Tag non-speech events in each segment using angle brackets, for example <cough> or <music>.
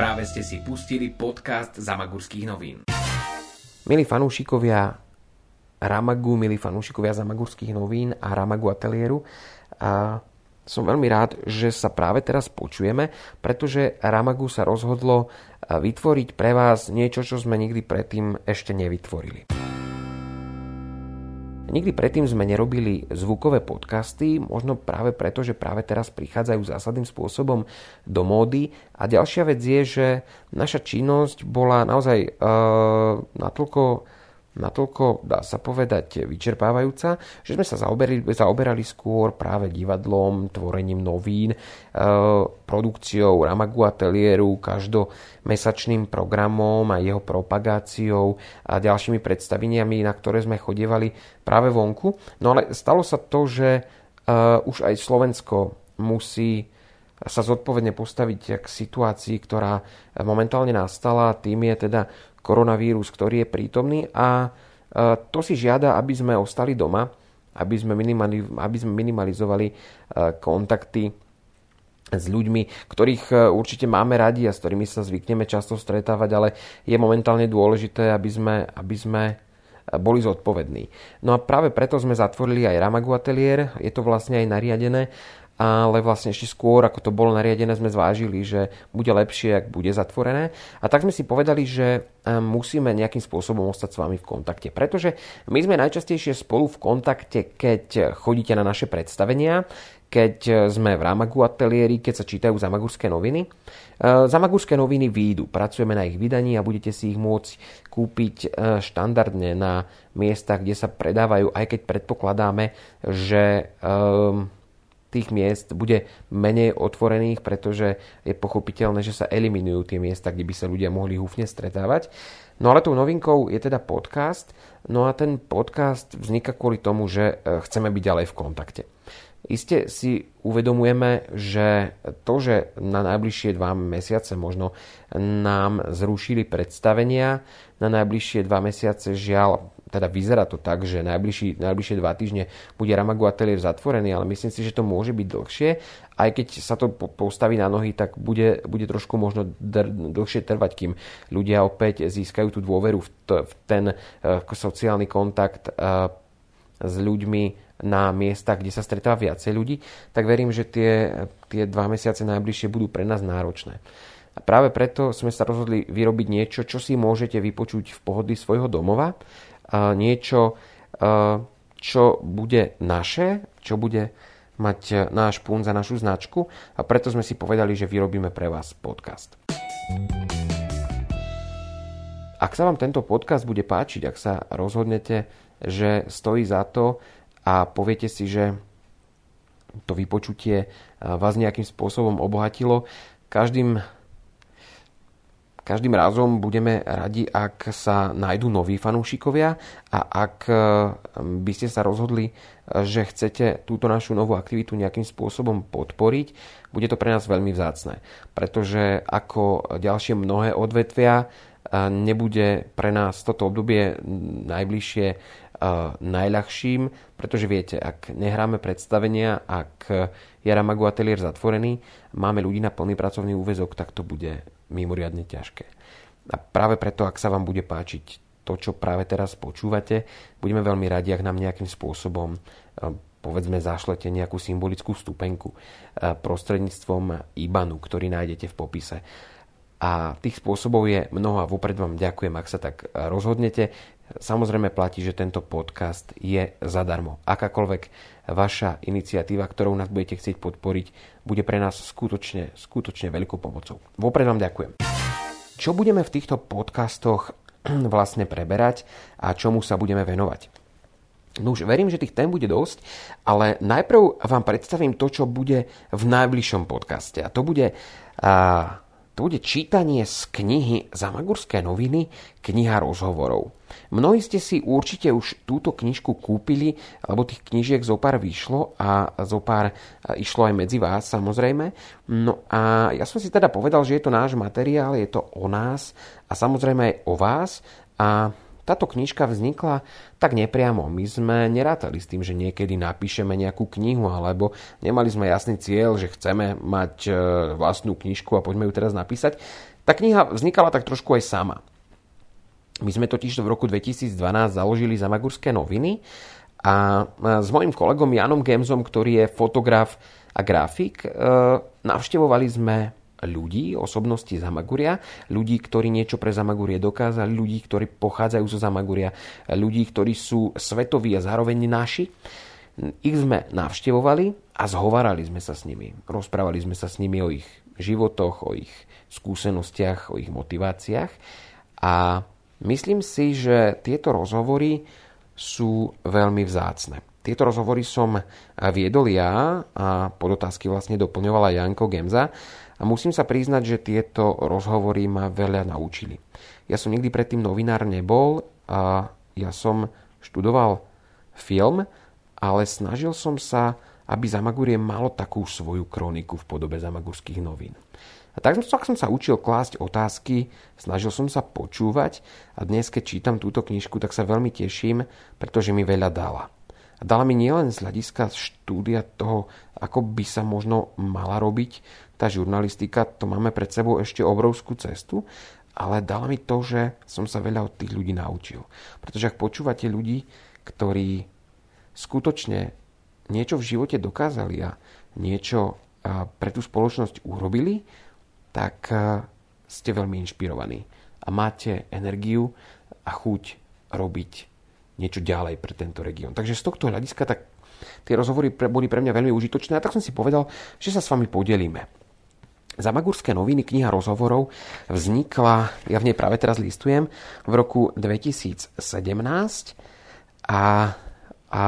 Práve ste si pustili podcast Zamagurských novín. Milí fanúšikovia Ramagu, milí fanúšikovia Zamagurských novín a Ramagu ateliéru, a som veľmi rád, že sa práve teraz počujeme, pretože Ramagu sa rozhodlo vytvoriť pre vás niečo, čo sme nikdy predtým ešte nevytvorili. Nikdy predtým sme nerobili zvukové podcasty, možno práve preto, že práve teraz prichádzajú zásadným spôsobom do módy. A ďalšia vec je, že naša činnosť bola naozaj uh, natoľko natoľko, dá sa povedať, vyčerpávajúca, že sme sa zaoberali, zaoberali skôr práve divadlom, tvorením novín, e, produkciou Ramagu ateliéru, každomesačným programom a jeho propagáciou a ďalšími predstaveniami, na ktoré sme chodievali práve vonku. No ale stalo sa to, že e, už aj Slovensko musí sa zodpovedne postaviť k situácii, ktorá momentálne nastala. Tým je teda koronavírus, ktorý je prítomný a e, to si žiada, aby sme ostali doma, aby sme, aby sme minimalizovali e, kontakty s ľuďmi, ktorých e, určite máme radi a s ktorými sa zvykneme často stretávať, ale je momentálne dôležité, aby sme, aby sme boli zodpovední. No a práve preto sme zatvorili aj Ramagu ateliér, je to vlastne aj nariadené ale vlastne ešte skôr, ako to bolo nariadené, sme zvážili, že bude lepšie, ak bude zatvorené. A tak sme si povedali, že e, musíme nejakým spôsobom ostať s vami v kontakte. Pretože my sme najčastejšie spolu v kontakte, keď chodíte na naše predstavenia, keď sme v Ramagu ateliéri, keď sa čítajú zamagurské noviny. E, zamagurské noviny výjdu, pracujeme na ich vydaní a budete si ich môcť kúpiť e, štandardne na miestach, kde sa predávajú, aj keď predpokladáme, že um, tých miest bude menej otvorených, pretože je pochopiteľné, že sa eliminujú tie miesta, kde by sa ľudia mohli húfne stretávať. No ale tou novinkou je teda podcast, no a ten podcast vzniká kvôli tomu, že e, chceme byť ďalej v kontakte. Isté si uvedomujeme, že to, že na najbližšie dva mesiace možno nám zrušili predstavenia, na najbližšie dva mesiace žiaľ teda vyzerá to tak, že najbližší, najbližšie dva týždne bude Ramagu ateliér zatvorený, ale myslím si, že to môže byť dlhšie. Aj keď sa to postaví na nohy, tak bude, bude trošku možno dr- dlhšie trvať, kým ľudia opäť získajú tú dôveru v, to, v ten uh, sociálny kontakt uh, s ľuďmi na miestach, kde sa stretáva viacej ľudí, tak verím, že tie, tie dva mesiace najbližšie budú pre nás náročné. A práve preto sme sa rozhodli vyrobiť niečo, čo si môžete vypočuť v pohodlí svojho domova niečo, čo bude naše, čo bude mať náš pún za našu značku a preto sme si povedali, že vyrobíme pre vás podcast. Ak sa vám tento podcast bude páčiť, ak sa rozhodnete, že stojí za to a poviete si, že to vypočutie vás nejakým spôsobom obohatilo, každým Každým razom budeme radi, ak sa nájdú noví fanúšikovia a ak e, by ste sa rozhodli, e, že chcete túto našu novú aktivitu nejakým spôsobom podporiť, bude to pre nás veľmi vzácne. Pretože ako ďalšie mnohé odvetvia e, nebude pre nás toto obdobie najbližšie najľahším, pretože viete, ak nehráme predstavenia, ak je Ramagu ateliér zatvorený, máme ľudí na plný pracovný úvezok, tak to bude mimoriadne ťažké. A práve preto, ak sa vám bude páčiť to, čo práve teraz počúvate, budeme veľmi radi, ak nám nejakým spôsobom e, povedzme zašlete nejakú symbolickú stupenku e, prostredníctvom IBANu, ktorý nájdete v popise. A tých spôsobov je mnoho a vopred vám ďakujem, ak sa tak e, rozhodnete. Samozrejme platí, že tento podcast je zadarmo. Akákoľvek vaša iniciatíva, ktorou nás budete chcieť podporiť, bude pre nás skutočne, skutočne veľkou pomocou. Vopred vám ďakujem. Čo budeme v týchto podcastoch <clears throat> vlastne preberať a čomu sa budeme venovať? No už verím, že tých tém bude dosť, ale najprv vám predstavím to, čo bude v najbližšom podcaste. A to bude uh, to bude čítanie z knihy Zamagurské noviny, kniha rozhovorov. Mnohí ste si určite už túto knižku kúpili, lebo tých knižiek zo pár vyšlo a zo pár išlo aj medzi vás samozrejme. No a ja som si teda povedal, že je to náš materiál, je to o nás a samozrejme aj o vás a táto knižka vznikla tak nepriamo. My sme nerátali s tým, že niekedy napíšeme nejakú knihu, alebo nemali sme jasný cieľ, že chceme mať e, vlastnú knižku a poďme ju teraz napísať. Tá kniha vznikala tak trošku aj sama. My sme totiž v roku 2012 založili Zamagurské noviny a s mojim kolegom Janom Gemzom, ktorý je fotograf a grafik, e, navštevovali sme ľudí, osobnosti Zamaguria, ľudí, ktorí niečo pre Zamagurie dokázali, ľudí, ktorí pochádzajú zo Zamaguria, ľudí, ktorí sú svetoví a zároveň naši. Ich sme navštevovali a zhovarali sme sa s nimi. Rozprávali sme sa s nimi o ich životoch, o ich skúsenostiach, o ich motiváciách. A myslím si, že tieto rozhovory sú veľmi vzácne. Tieto rozhovory som viedol ja a pod otázky vlastne doplňovala Janko Gemza a musím sa priznať, že tieto rozhovory ma veľa naučili. Ja som nikdy predtým novinár nebol a ja som študoval film, ale snažil som sa, aby Zamagurie malo takú svoju kroniku v podobe Zamagurských novín. A tak, tak som sa učil klásť otázky, snažil som sa počúvať a dnes, keď čítam túto knižku, tak sa veľmi teším, pretože mi veľa dala. A dala mi nielen z hľadiska štúdia toho, ako by sa možno mala robiť tá žurnalistika, to máme pred sebou ešte obrovskú cestu, ale dala mi to, že som sa veľa od tých ľudí naučil. Pretože ak počúvate ľudí, ktorí skutočne niečo v živote dokázali a niečo pre tú spoločnosť urobili, tak ste veľmi inšpirovaní a máte energiu a chuť robiť niečo ďalej pre tento región. Takže z tohto hľadiska tak tie rozhovory pre, boli pre mňa veľmi užitočné a tak som si povedal, že sa s vami podelíme. Zamagurské noviny, kniha rozhovorov vznikla, ja v nej práve teraz listujem, v roku 2017 a, a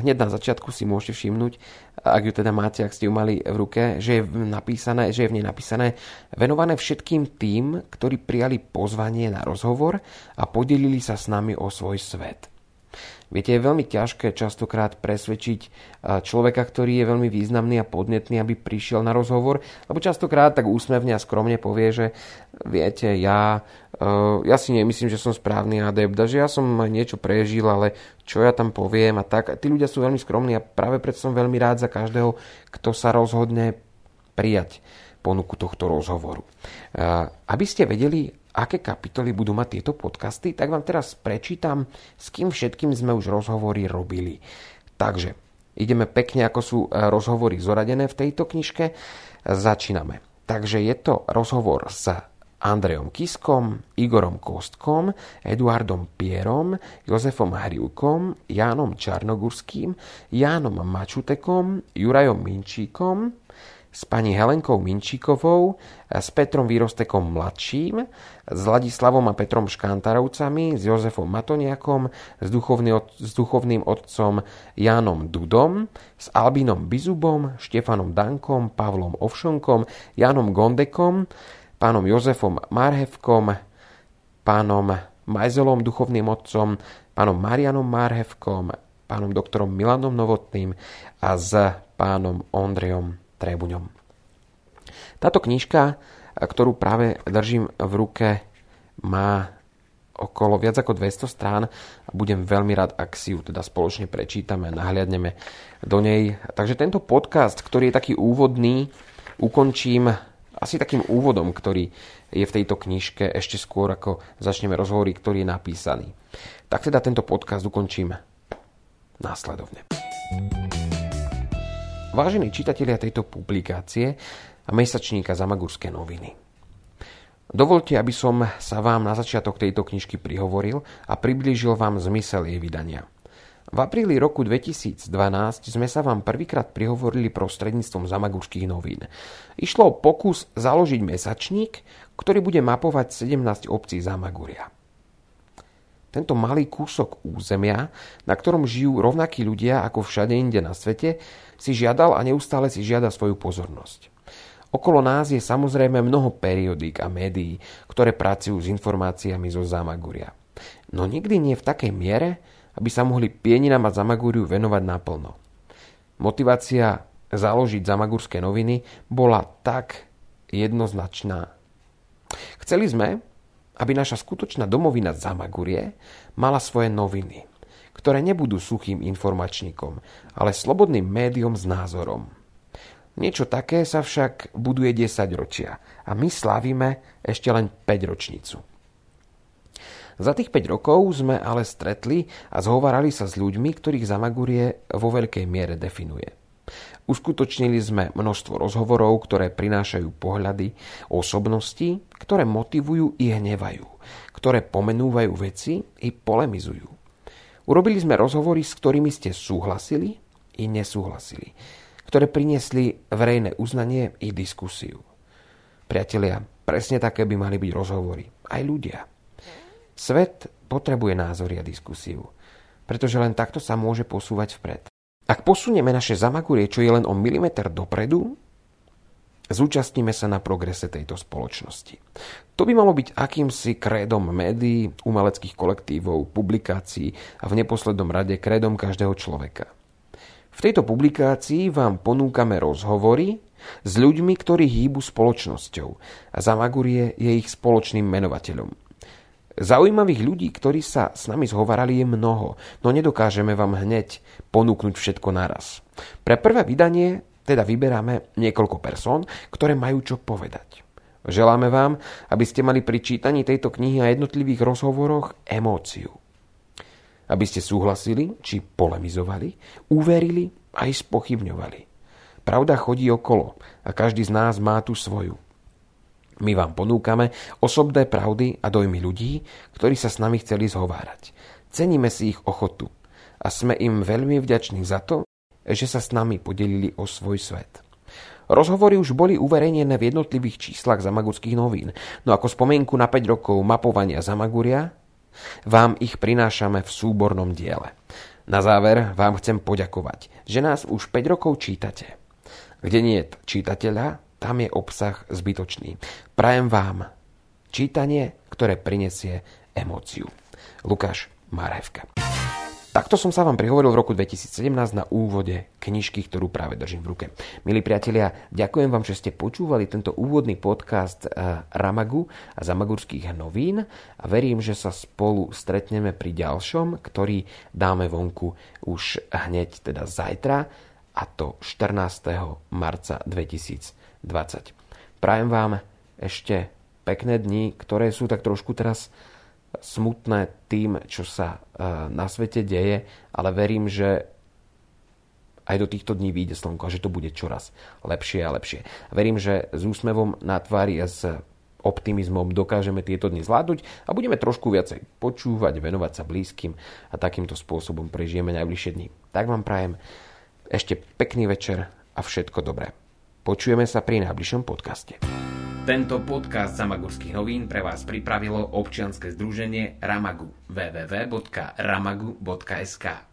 hneď na začiatku si môžete všimnúť, ak ju teda máte, ak ste ju mali v ruke, že je, napísané, že je v nej napísané venované všetkým tým, ktorí prijali pozvanie na rozhovor a podelili sa s nami o svoj svet. Viete, je veľmi ťažké častokrát presvedčiť človeka, ktorý je veľmi významný a podnetný, aby prišiel na rozhovor, lebo častokrát tak úsmevne a skromne povie, že viete, ja, ja si nemyslím, že som správny adept, že ja som niečo prežil, ale čo ja tam poviem a tak. Tí ľudia sú veľmi skromní a práve preto som veľmi rád za každého, kto sa rozhodne prijať ponuku tohto rozhovoru. Aby ste vedeli, aké kapitoly budú mať tieto podcasty, tak vám teraz prečítam, s kým všetkým sme už rozhovory robili. Takže ideme pekne, ako sú e, rozhovory zoradené v tejto knižke. Začíname. Takže je to rozhovor s Andrejom Kiskom, Igorom Kostkom, Eduardom Pierom, Jozefom Hrivkom, Jánom Čarnogurským, Jánom Mačutekom, Jurajom Minčíkom, s pani Helenkou Minčíkovou, s Petrom Výrostekom mladším, s Ladislavom a Petrom Škantarovcami, s Jozefom Matoniakom, s, duchovný, s duchovným otcom Jánom Dudom, s Albinom Bizubom, Štefanom Dankom, Pavlom Ovšonkom, Jánom Gondekom, pánom Jozefom Marhevkom, pánom Majzelom, duchovným otcom, pánom Marianom Marhevkom, pánom doktorom Milanom Novotným a s pánom Ondrejom Trébuňom. Táto knižka, ktorú práve držím v ruke, má okolo viac ako 200 strán a budem veľmi rád, ak si ju teda spoločne prečítame a nahliadneme do nej. Takže tento podcast, ktorý je taký úvodný, ukončím asi takým úvodom, ktorý je v tejto knižke ešte skôr, ako začneme rozhovory, ktorý je napísaný. Tak teda tento podcast ukončím následovne. Vážení čitatelia tejto publikácie a mesačníka Zamagurské noviny. Dovolte, aby som sa vám na začiatok tejto knižky prihovoril a priblížil vám zmysel jej vydania. V apríli roku 2012 sme sa vám prvýkrát prihovorili prostredníctvom Zamagurských novín. Išlo o pokus založiť mesačník, ktorý bude mapovať 17 obcí Zamaguria. Tento malý kúsok územia, na ktorom žijú rovnakí ľudia ako všade inde na svete, si žiadal a neustále si žiada svoju pozornosť. Okolo nás je samozrejme mnoho periodík a médií, ktoré pracujú s informáciami zo Zamaguria. No nikdy nie v takej miere, aby sa mohli pieninám a Zamaguriu venovať naplno. Motivácia založiť Zamagurské noviny bola tak jednoznačná. Chceli sme, aby naša skutočná domovina Zamagurie mala svoje noviny, ktoré nebudú suchým informačníkom, ale slobodným médium s názorom. Niečo také sa však buduje 10 ročia a my slávime ešte len 5 ročnicu. Za tých 5 rokov sme ale stretli a zhovarali sa s ľuďmi, ktorých Zamagurie vo veľkej miere definuje. Uskutočnili sme množstvo rozhovorov, ktoré prinášajú pohľady osobností, ktoré motivujú i hnevajú, ktoré pomenúvajú veci i polemizujú. Urobili sme rozhovory, s ktorými ste súhlasili i nesúhlasili, ktoré priniesli verejné uznanie i diskusiu. Priatelia, presne také by mali byť rozhovory. Aj ľudia. Svet potrebuje názory a diskusiu, pretože len takto sa môže posúvať vpred. Ak posunieme naše zamagurie, čo je len o milimeter dopredu, zúčastníme sa na progrese tejto spoločnosti. To by malo byť akýmsi krédom médií, umeleckých kolektívov, publikácií a v neposlednom rade krédom každého človeka. V tejto publikácii vám ponúkame rozhovory s ľuďmi, ktorí hýbu spoločnosťou a Zamagurie je ich spoločným menovateľom. Zaujímavých ľudí, ktorí sa s nami zhovarali, je mnoho, no nedokážeme vám hneď ponúknuť všetko naraz. Pre prvé vydanie teda vyberáme niekoľko persón, ktoré majú čo povedať. Želáme vám, aby ste mali pri čítaní tejto knihy a jednotlivých rozhovoroch emóciu. Aby ste súhlasili, či polemizovali, uverili aj spochybňovali. Pravda chodí okolo a každý z nás má tu svoju. My vám ponúkame osobné pravdy a dojmy ľudí, ktorí sa s nami chceli zhovárať. Ceníme si ich ochotu a sme im veľmi vďační za to, že sa s nami podelili o svoj svet. Rozhovory už boli uverejnené v jednotlivých číslach Zamagurských novín, no ako spomienku na 5 rokov mapovania Zamaguria, vám ich prinášame v súbornom diele. Na záver vám chcem poďakovať, že nás už 5 rokov čítate. Kde nie je čítateľa, tam je obsah zbytočný. Prajem vám čítanie, ktoré prinesie emóciu. Lukáš Marhevka. Takto som sa vám prihovoril v roku 2017 na úvode knižky, ktorú práve držím v ruke. Milí priatelia, ďakujem vám, že ste počúvali tento úvodný podcast eh, Ramagu a Zamagurských novín a verím, že sa spolu stretneme pri ďalšom, ktorý dáme vonku už hneď teda zajtra a to 14. marca 2020. 20. Prajem vám ešte pekné dni, ktoré sú tak trošku teraz smutné tým, čo sa e, na svete deje, ale verím, že aj do týchto dní vyjde slnko a že to bude čoraz lepšie a lepšie. Verím, že s úsmevom na tvári a s optimizmom dokážeme tieto dni zvládnuť a budeme trošku viacej počúvať, venovať sa blízkym a takýmto spôsobom prežijeme najbližšie dni. Tak vám prajem ešte pekný večer a všetko dobré. Počujeme sa pri najbližšom podcaste. Tento podcast Zamagurských novín pre vás pripravilo občianske združenie Ramagu www.ramagu.sk